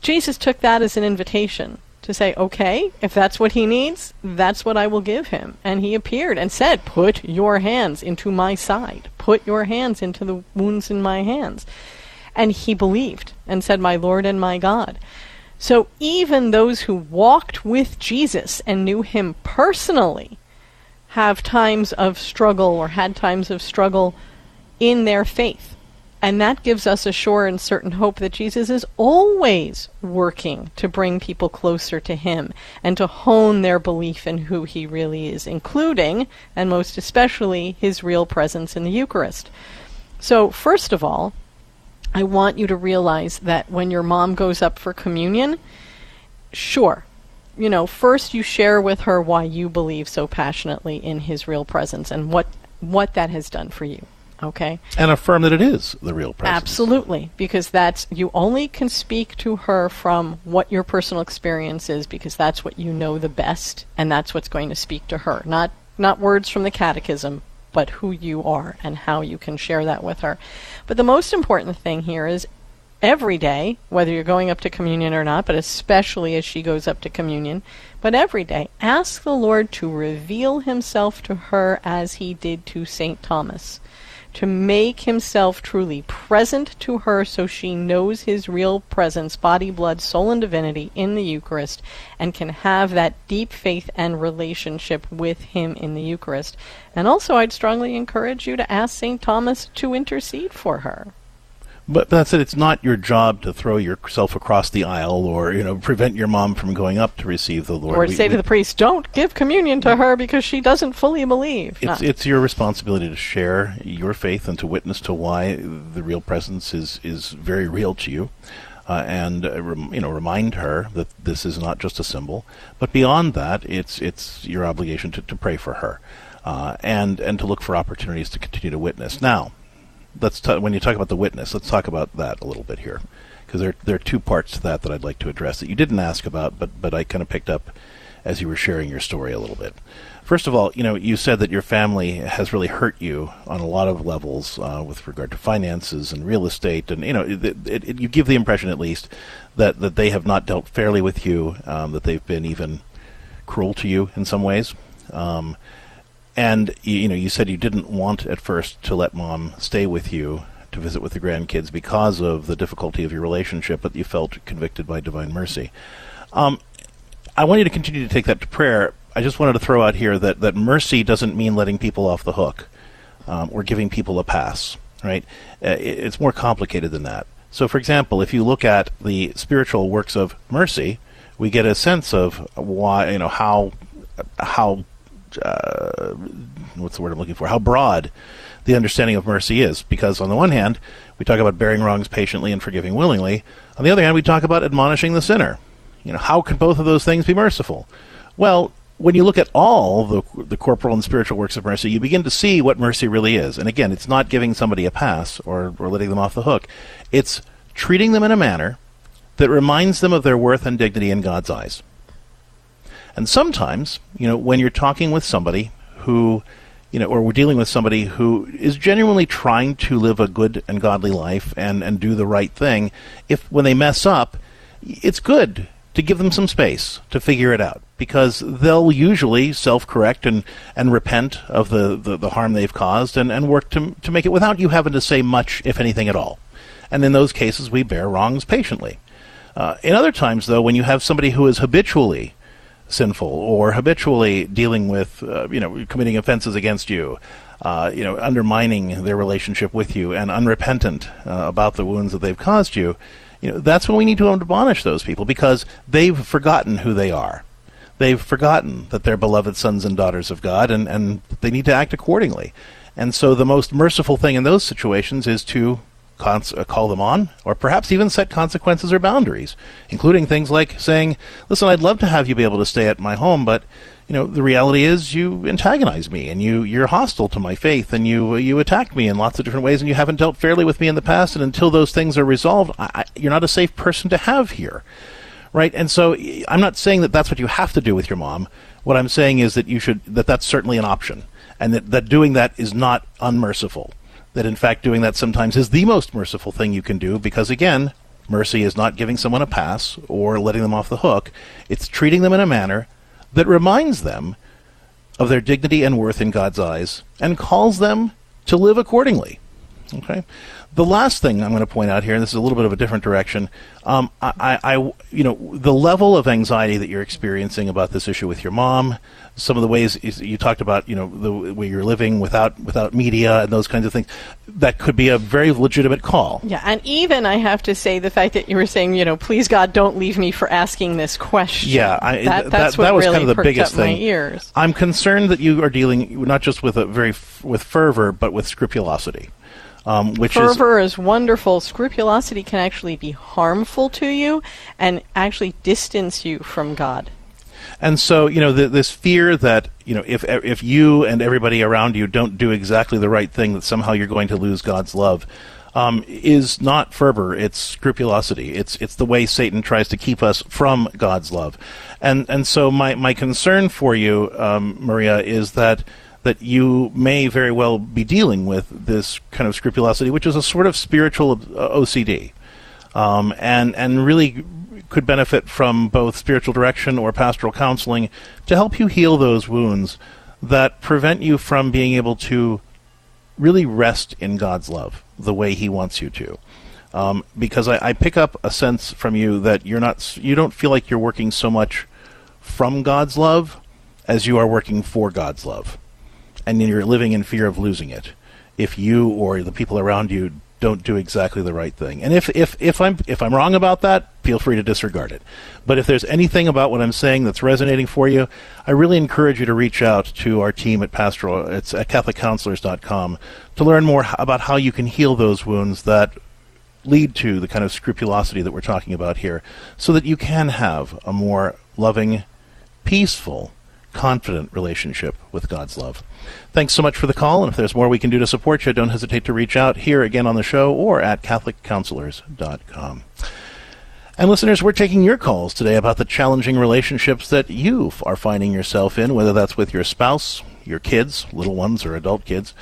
S3: Jesus took that as an invitation to say, okay, if that's what he needs, that's what I will give him. And he appeared and said, Put your hands into my side. Put your hands into the wounds in my hands. And he believed and said, My Lord and my God. So even those who walked with Jesus and knew him personally have times of struggle or had times of struggle in their faith. And that gives us a sure and certain hope that Jesus is always working to bring people closer to Him and to hone their belief in who He really is, including, and most especially, His real presence in the Eucharist. So, first of all, I want you to realize that when your mom goes up for communion, sure, you know, first you share with her why you believe so passionately in His real presence and what what that has done for you. Okay.
S2: And affirm that it is the real presence.
S3: Absolutely, because that's you only can speak to her from what your personal experience is because that's what you know the best and that's what's going to speak to her. Not not words from the catechism, but who you are and how you can share that with her. But the most important thing here is every day, whether you're going up to communion or not, but especially as she goes up to communion, but every day, ask the Lord to reveal himself to her as he did to St. Thomas to make himself truly present to her so she knows his real presence, body, blood, soul, and divinity in the Eucharist, and can have that deep faith and relationship with him in the Eucharist. And also, I'd strongly encourage you to ask St. Thomas to intercede for her.
S2: But that's it. It's not your job to throw yourself across the aisle or you know prevent your mom from going up to receive the Lord.
S3: Or to say to the priest, "Don't give communion to her because she doesn't fully believe."
S2: It's it's your responsibility to share your faith and to witness to why the real presence is is very real to you. Uh, and uh, rem, you know remind her that this is not just a symbol, but beyond that, it's it's your obligation to, to pray for her, uh, and and to look for opportunities to continue to witness. Now, let's when you talk about the witness, let's talk about that a little bit here, because there there are two parts to that that I'd like to address that you didn't ask about, but but I kind of picked up as you were sharing your story a little bit. First of all, you know, you said that your family has really hurt you on a lot of levels uh, with regard to finances and real estate, and you know, it, it, it, you give the impression at least that that they have not dealt fairly with you, um, that they've been even cruel to you in some ways. Um, and you know, you said you didn't want at first to let mom stay with you to visit with the grandkids because of the difficulty of your relationship, but you felt convicted by divine mercy. Um, I want you to continue to take that to prayer. I just wanted to throw out here that, that mercy doesn't mean letting people off the hook um, or giving people a pass, right? Uh, it, it's more complicated than that. So, for example, if you look at the spiritual works of mercy, we get a sense of why, you know, how how uh, what's the word I'm looking for? How broad the understanding of mercy is. Because on the one hand, we talk about bearing wrongs patiently and forgiving willingly. On the other hand, we talk about admonishing the sinner. You know, how can both of those things be merciful? Well, when you look at all the, the corporal and spiritual works of mercy, you begin to see what mercy really is. And again, it's not giving somebody a pass or, or letting them off the hook. It's treating them in a manner that reminds them of their worth and dignity in God's eyes. And sometimes, you know, when you're talking with somebody who, you know, or we're dealing with somebody who is genuinely trying to live a good and godly life and, and do the right thing, if when they mess up, it's good to give them some space to figure it out because they'll usually self-correct and, and repent of the, the, the harm they've caused and, and work to, to make it without you having to say much, if anything at all. And in those cases, we bear wrongs patiently. Uh, in other times, though, when you have somebody who is habitually sinful or habitually dealing with, uh, you know, committing offenses against you, uh, you know, undermining their relationship with you and unrepentant uh, about the wounds that they've caused you, you know, that's when we need to admonish those people because they've forgotten who they are. They've forgotten that they're beloved sons and daughters of God, and, and they need to act accordingly. And so the most merciful thing in those situations is to cons- uh, call them on, or perhaps even set consequences or boundaries, including things like saying, "Listen, I'd love to have you be able to stay at my home, but you know the reality is you antagonize me and you you're hostile to my faith and you you attack me in lots of different ways and you haven't dealt fairly with me in the past and until those things are resolved, I, I, you're not a safe person to have here." Right? And so I'm not saying that that's what you have to do with your mom. What I'm saying is that you should that that's certainly an option and that, that doing that is not unmerciful that in fact doing that sometimes is the most merciful thing you can do because again mercy is not giving someone a pass or letting them off the hook. It's treating them in a manner that reminds them of their dignity and worth in God's eyes and calls them to live accordingly. Okay the last thing I'm going to point out here, and this is a little bit of a different direction, um, I, I, you know, the level of anxiety that you're experiencing about this issue with your mom, some of the ways you talked about, you know, the way you're living without without media and those kinds of things, that could be a very legitimate call.
S3: Yeah, and even I have to say the fact that you were saying, you know, please God, don't leave me for asking this question.
S2: Yeah, I,
S3: that,
S2: that's
S3: that, what
S2: that was
S3: really
S2: kind of the biggest thing.
S3: ears.
S2: I'm concerned that you are dealing not just with a very f- with fervor, but with scrupulosity. Um, which is
S3: Fervor is wonderful. Scrupulosity can actually be harmful to you and actually distance you from God.
S2: And so, you know, the, this fear that you know, if if you and everybody around you don't do exactly the right thing, that somehow you're going to lose God's love, um, is not fervor. It's scrupulosity. It's it's the way Satan tries to keep us from God's love. And and so my my concern for you, um, Maria, is that that you may very well be dealing with this kind of scrupulosity, which is a sort of spiritual uh, OCD, um, and and really could benefit from both spiritual direction or pastoral counseling to help you heal those wounds that prevent you from being able to really rest in God's love the way He wants you to. Um, because I, I pick up a sense from you that you're not, you don't feel like you're working so much from God's love as you are working for God's love, and you're living in fear of losing it if you or the people around you don't do exactly the right thing. And if, if, if I'm if I'm wrong about that, feel free to disregard it. But if there's anything about what I'm saying that's resonating for you, I really encourage you to reach out to our team at Pastoral. It's at CatholicCounselors.com to learn more about how you can heal those wounds that lead to the kind of scrupulosity that we're talking about here, so that you can have a more loving, peaceful, confident relationship with God's love. Thanks so much for the call, and if there's more we can do to support you, don't hesitate to reach out here again on the show or at CatholicCounselors.com. And listeners, we're taking your calls today about the challenging relationships that you are finding yourself in, whether that's with your spouse, your kids, little ones or adult kids,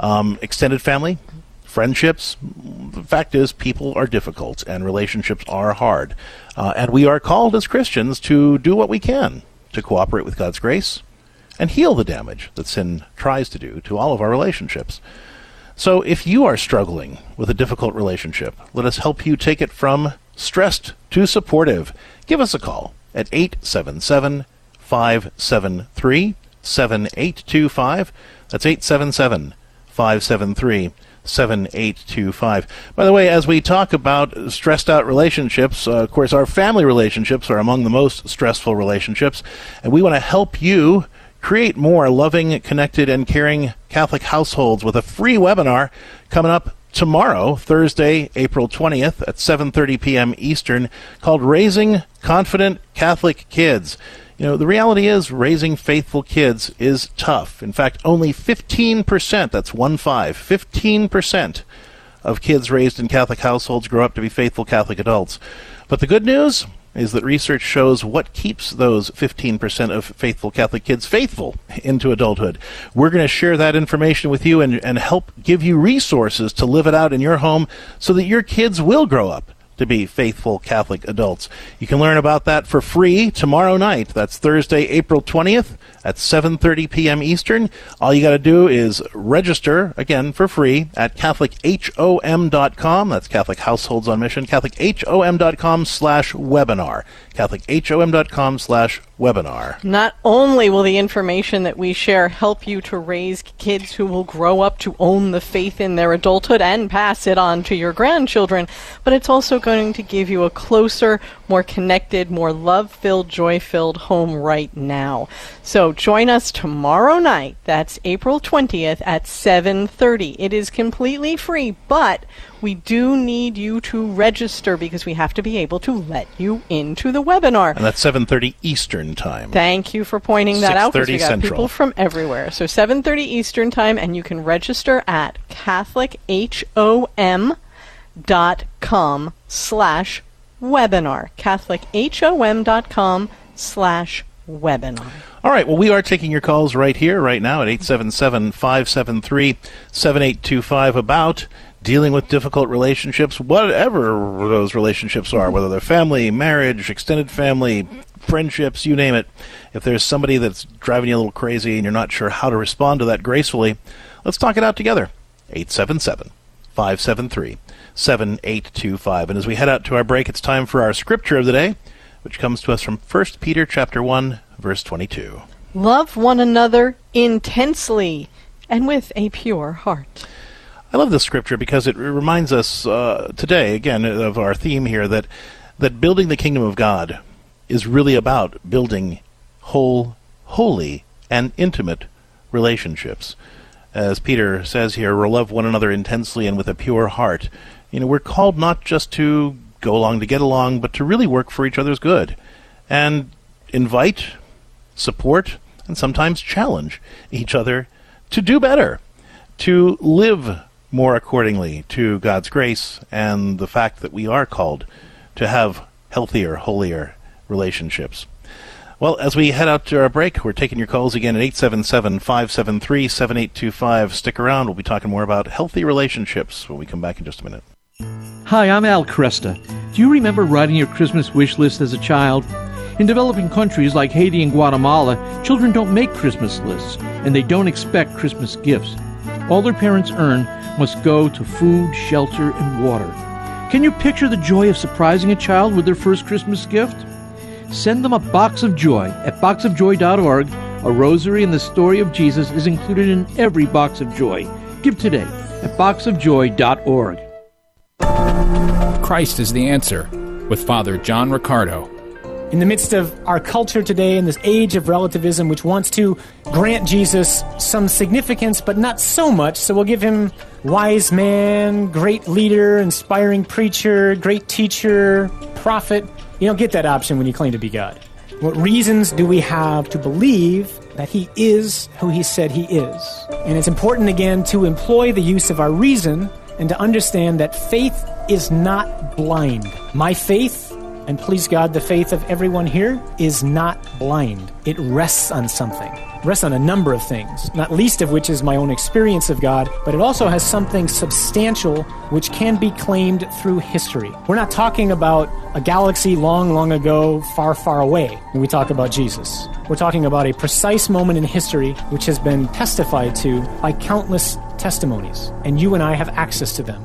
S2: um, extended family, friendships. The fact is, people are difficult and relationships are hard. Uh, and we are called as Christians to do what we can to cooperate with God's grace and heal the damage that sin tries to do to all of our relationships. So if you are struggling with a difficult relationship, let us help you take it from stressed to supportive. Give us a call at 877 573 7825. That's 877 573 7825. By the way, as we talk about stressed out relationships, uh, of course, our family relationships are among the most stressful relationships, and we want to help you Create more loving, connected, and caring Catholic households with a free webinar coming up tomorrow, Thursday, April 20th at 7:30 p.m. Eastern called Raising Confident Catholic Kids. You know, the reality is raising faithful kids is tough. In fact, only 15%, that's 1 5, 15% of kids raised in Catholic households grow up to be faithful Catholic adults. But the good news is that research shows what keeps those 15% of faithful Catholic kids faithful into adulthood. We're going to share that information with you and, and help give you resources to live it out in your home so that your kids will grow up to be faithful Catholic adults. You can learn about that for free tomorrow night. That's Thursday, April 20th at 7:30 p.m. Eastern. All you got to do is register again for free at catholichom.com. That's Catholic Households on Mission. catholichom.com/webinar. catholichom.com/webinar.
S3: Not only will the information that we share help you to raise kids who will grow up to own the faith in their adulthood and pass it on to your grandchildren, but it's also going to give you a closer, more connected, more love-filled, joy-filled home right now. So join us tomorrow night. That's April 20th at 7:30. It is completely free, but we do need you to register because we have to be able to let you into the webinar.
S2: And that's 7:30 Eastern Time.
S3: Thank you for pointing that out.
S2: 6:30
S3: we got
S2: Central.
S3: people from everywhere. So 7:30 Eastern Time, and you can register at CatholicHOM.com slash webinar. CatholicHOM.com slash webinar.
S2: All right. Well, we are taking your calls right here, right now at 877 573 7825 about dealing with difficult relationships, whatever those relationships are, whether they're family, marriage, extended family, friendships, you name it. If there's somebody that's driving you a little crazy and you're not sure how to respond to that gracefully, let's talk it out together. 877 573 7825. And as we head out to our break, it's time for our scripture of the day, which comes to us from 1 Peter chapter 1, verse 22.
S3: Love one another intensely and with a pure heart.
S2: I love this scripture because it reminds us uh, today, again, of our theme here that that building the kingdom of God is really about building whole, holy, and intimate relationships. As Peter says here, we'll love one another intensely and with a pure heart. You know, we're called not just to go along to get along, but to really work for each other's good and invite, support, and sometimes challenge each other to do better, to live more accordingly to God's grace and the fact that we are called to have healthier, holier relationships. Well, as we head out to our break, we're taking your calls again at 877 573 7825. Stick around. We'll be talking more about healthy relationships when we come back in just a minute.
S10: Hi, I'm Al Kresta. Do you remember writing your Christmas wish list as a child? In developing countries like Haiti and Guatemala, children don't make Christmas lists, and they don't expect Christmas gifts. All their parents earn must go to food, shelter, and water. Can you picture the joy of surprising a child with their first Christmas gift? Send them a box of joy at boxofjoy.org. A rosary and the story of Jesus is included in every box of joy. Give today at boxofjoy.org.
S11: Christ is the answer with Father John Riccardo.
S16: In the midst of our culture today, in this age of relativism, which wants to grant Jesus some significance, but not so much, so we'll give him wise man, great leader, inspiring preacher, great teacher, prophet. You don't get that option when you claim to be God. What reasons do we have to believe that he is who he said he is? And it's important again to employ the use of our reason and to understand that faith is not blind. My faith and please God, the faith of everyone here is not blind. It rests on something. It rests on a number of things, not least of which is my own experience of God, but it also has something substantial which can be claimed through history. We're not talking about a galaxy long, long ago, far, far away when we talk about Jesus. We're talking about a precise moment in history which has been testified to by countless testimonies, and you and I have access to them.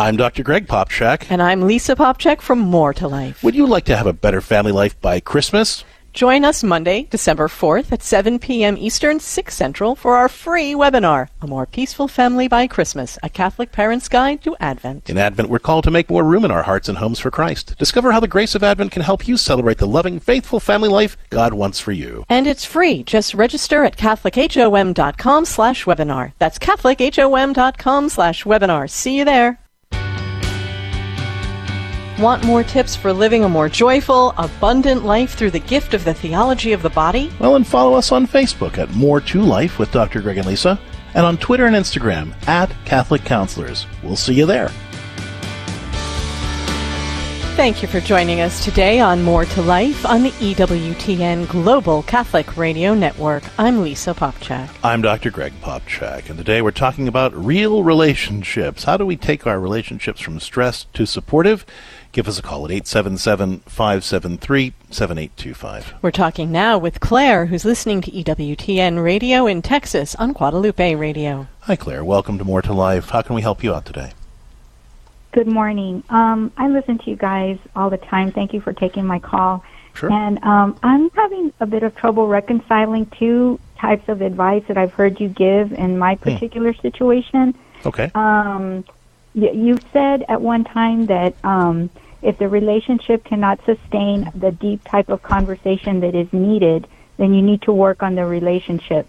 S2: I'm Dr. Greg Popcak.
S3: And I'm Lisa Popcak from More to Life.
S2: Would you like to have a better family life by Christmas?
S3: Join us Monday, December 4th at 7 p.m. Eastern, 6 Central for our free webinar, A More Peaceful Family by Christmas, a Catholic Parent's Guide to Advent.
S2: In Advent, we're called to make more room in our hearts and homes for Christ. Discover how the grace of Advent can help you celebrate the loving, faithful family life God wants for you.
S3: And it's free. Just register at catholichom.com slash webinar. That's catholichom.com slash webinar. See you there. Want more tips for living a more joyful, abundant life through the gift of the theology of the body?
S2: Well, and follow us on Facebook at More to Life with Dr. Greg and Lisa, and on Twitter and Instagram at Catholic Counselors. We'll see you there.
S3: Thank you for joining us today on More to Life on the EWTN Global Catholic Radio Network. I'm Lisa Popcak.
S2: I'm Dr. Greg Popcak, and today we're talking about real relationships. How do we take our relationships from stress to supportive? Give us a call at 877 573 7825.
S3: We're talking now with Claire, who's listening to EWTN Radio in Texas on Guadalupe Radio.
S2: Hi, Claire. Welcome to More to Life. How can we help you out today?
S17: Good morning. Um, I listen to you guys all the time. Thank you for taking my call.
S2: Sure.
S17: And um, I'm having a bit of trouble reconciling two types of advice that I've heard you give in my particular situation.
S2: Okay.
S17: Um, y- you said at one time that um, if the relationship cannot sustain the deep type of conversation that is needed, then you need to work on the relationship.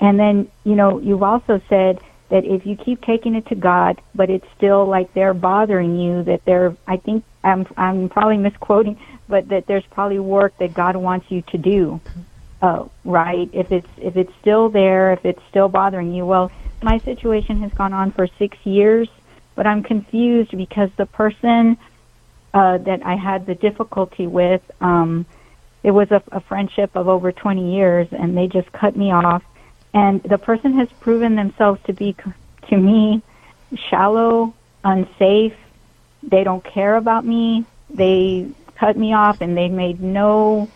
S17: And then, you know, you've also said that if you keep taking it to God, but it's still like they're bothering you, that they're, I think, I'm, I'm probably misquoting, but that there's probably work that God wants you to do. Uh, right? If it's if it's still there, if it's still bothering you, well, my situation has gone on for six years, but I'm confused because the person uh, that I had the difficulty with, um, it was a, a friendship of over 20 years, and they just cut me off. And the person has proven themselves to be, to me, shallow, unsafe. They don't care about me. They cut me off, and they made no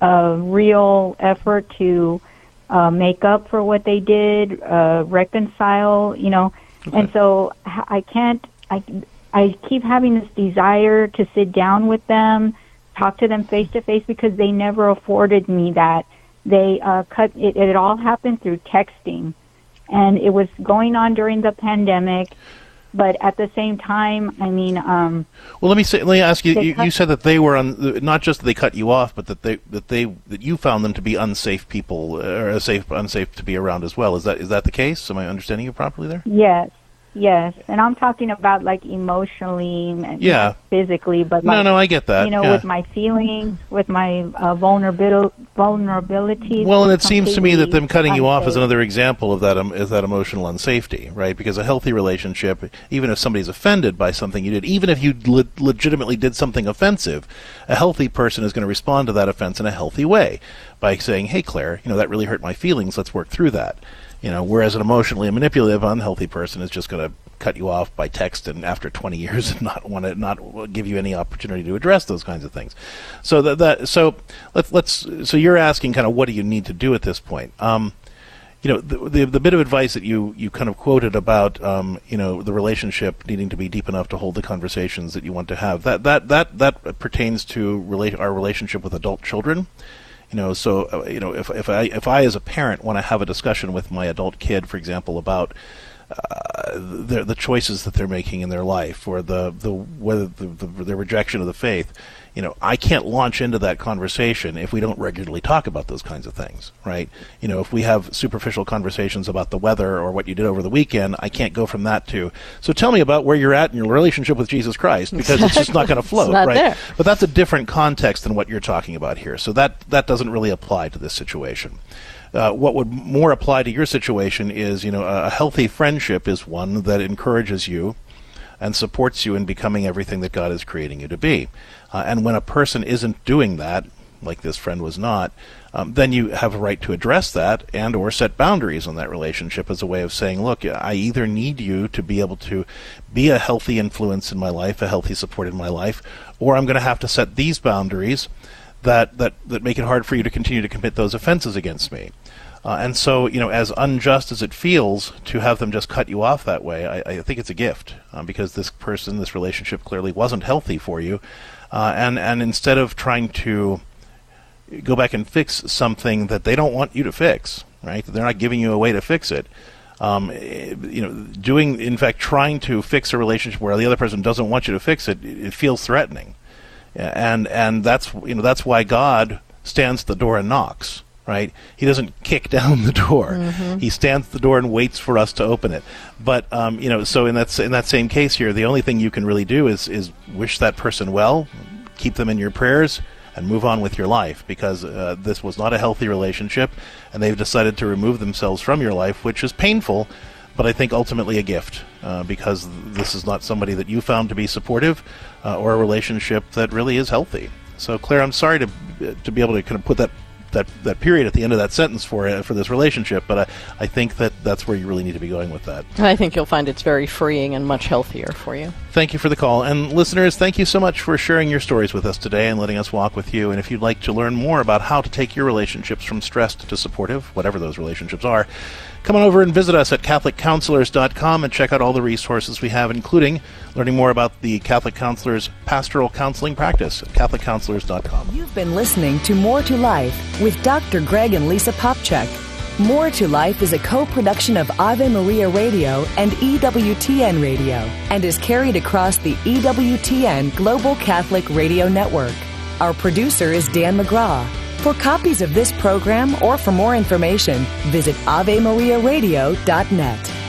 S17: uh, real effort to uh, make up for what they did, uh, reconcile, you know. And so I can't. I I keep having this desire to sit down with them, talk to them face to face because they never afforded me that. They uh, cut it. It all happened through texting, and it was going on during the pandemic. But at the same time, I mean, um,
S2: Well, let me say, let me ask you. You,
S17: cut-
S2: you said that they were on not just that they cut you off, but that they that they that you found them to be unsafe people uh, or safe unsafe to be around as well. Is that is that the case? Am I understanding you properly there?
S17: yes, yes, and I'm talking about like emotionally, and
S2: Yeah.
S17: physically, but
S2: No,
S17: like,
S2: no, I get that,
S17: You know,
S2: yeah.
S17: with my feelings, with my uh, vulnerability, vulnerabilities.
S2: Well, and it seems to me that them cutting you off is another example of that um, is that emotional unsafety, right? Because a healthy relationship, even if somebody's offended by something you did, even if you le- legitimately did something offensive, a healthy person is going to respond to that offense in a healthy way by saying, "Hey, Claire, you know that really hurt my feelings. Let's work through that." You know, whereas an emotionally manipulative, unhealthy person is just going to cut you off by text and after 20 years and not want to not give you any opportunity to address those kinds of things. So that, that so let's let's so you're asking kind of what do you need to do at this point? Um, you know the, the the bit of advice that you you kind of quoted about um, you know the relationship needing to be deep enough to hold the conversations that you want to have that that that that pertains to relate our relationship with adult children you know so uh, you know if if I if I as a parent want to have a discussion with my adult kid for example about uh, the the choices that they're making in their life or the the whether the, the the rejection of the faith you know I can't launch into that conversation if we don't regularly talk about those kinds of things right you know if we have superficial conversations about the weather or what you did over the weekend I can't go from that to so tell me about where you're at in your relationship with Jesus Christ because it's just not going to float right
S3: there.
S2: but that's a different context than what you're talking about here so that that doesn't really apply to this situation uh, what would more apply to your situation is, you know, a healthy friendship is one that encourages you and supports you in becoming everything that God is creating you to be. Uh, and when a person isn't doing that, like this friend was not, um, then you have a right to address that and or set boundaries on that relationship as a way of saying, look, I either need you to be able to be a healthy influence in my life, a healthy support in my life, or I'm going to have to set these boundaries that, that, that make it hard for you to continue to commit those offenses against me. Uh, and so, you know, as unjust as it feels to have them just cut you off that way, I, I think it's a gift um, because this person, this relationship clearly wasn't healthy for you. Uh, and, and instead of trying to go back and fix something that they don't want you to fix, right? They're not giving you a way to fix it. Um, eh, you know, doing, in fact, trying to fix a relationship where the other person doesn't want you to fix it, it feels threatening, and and that's you know that's why God stands at the door and knocks. Right? He doesn't kick down the door.
S3: Mhm.
S2: He stands at the door and waits for us to open it. But um, you know, so in that in that same case here, the only thing you can really do is is wish that person well, keep them in your prayers, and move on with your life because uh, this was not a healthy relationship, and they've decided to remove themselves from your life, which is painful, but I think ultimately a gift uh, because this is not somebody that you found to be supportive uh, or a relationship that really is healthy. So, Claire, I'm sorry to to be able to kind of put that. That, that period at the end of that sentence for uh, for this relationship, but I, I think that that's where you really need to be going with that.
S3: I think you'll find it's very freeing and much healthier for you.
S2: Thank you for the call. And listeners, thank you so much for sharing your stories with us today and letting us walk with you. And if you'd like to learn more about how to take your relationships from stressed to supportive, whatever those relationships are, come on over and visit us at CatholicCounselors.com and check out all the resources we have, including learning more about the Catholic Counselors Pastoral Counseling Practice at CatholicCounselors.com.
S18: You've been listening to More to Life with Dr. Greg and Lisa Popcak. More to Life is a co production of Ave Maria Radio and EWTN Radio and is carried across the EWTN Global Catholic Radio Network. Our producer is Dan McGraw. For copies of this program or for more information, visit AveMariaRadio.net.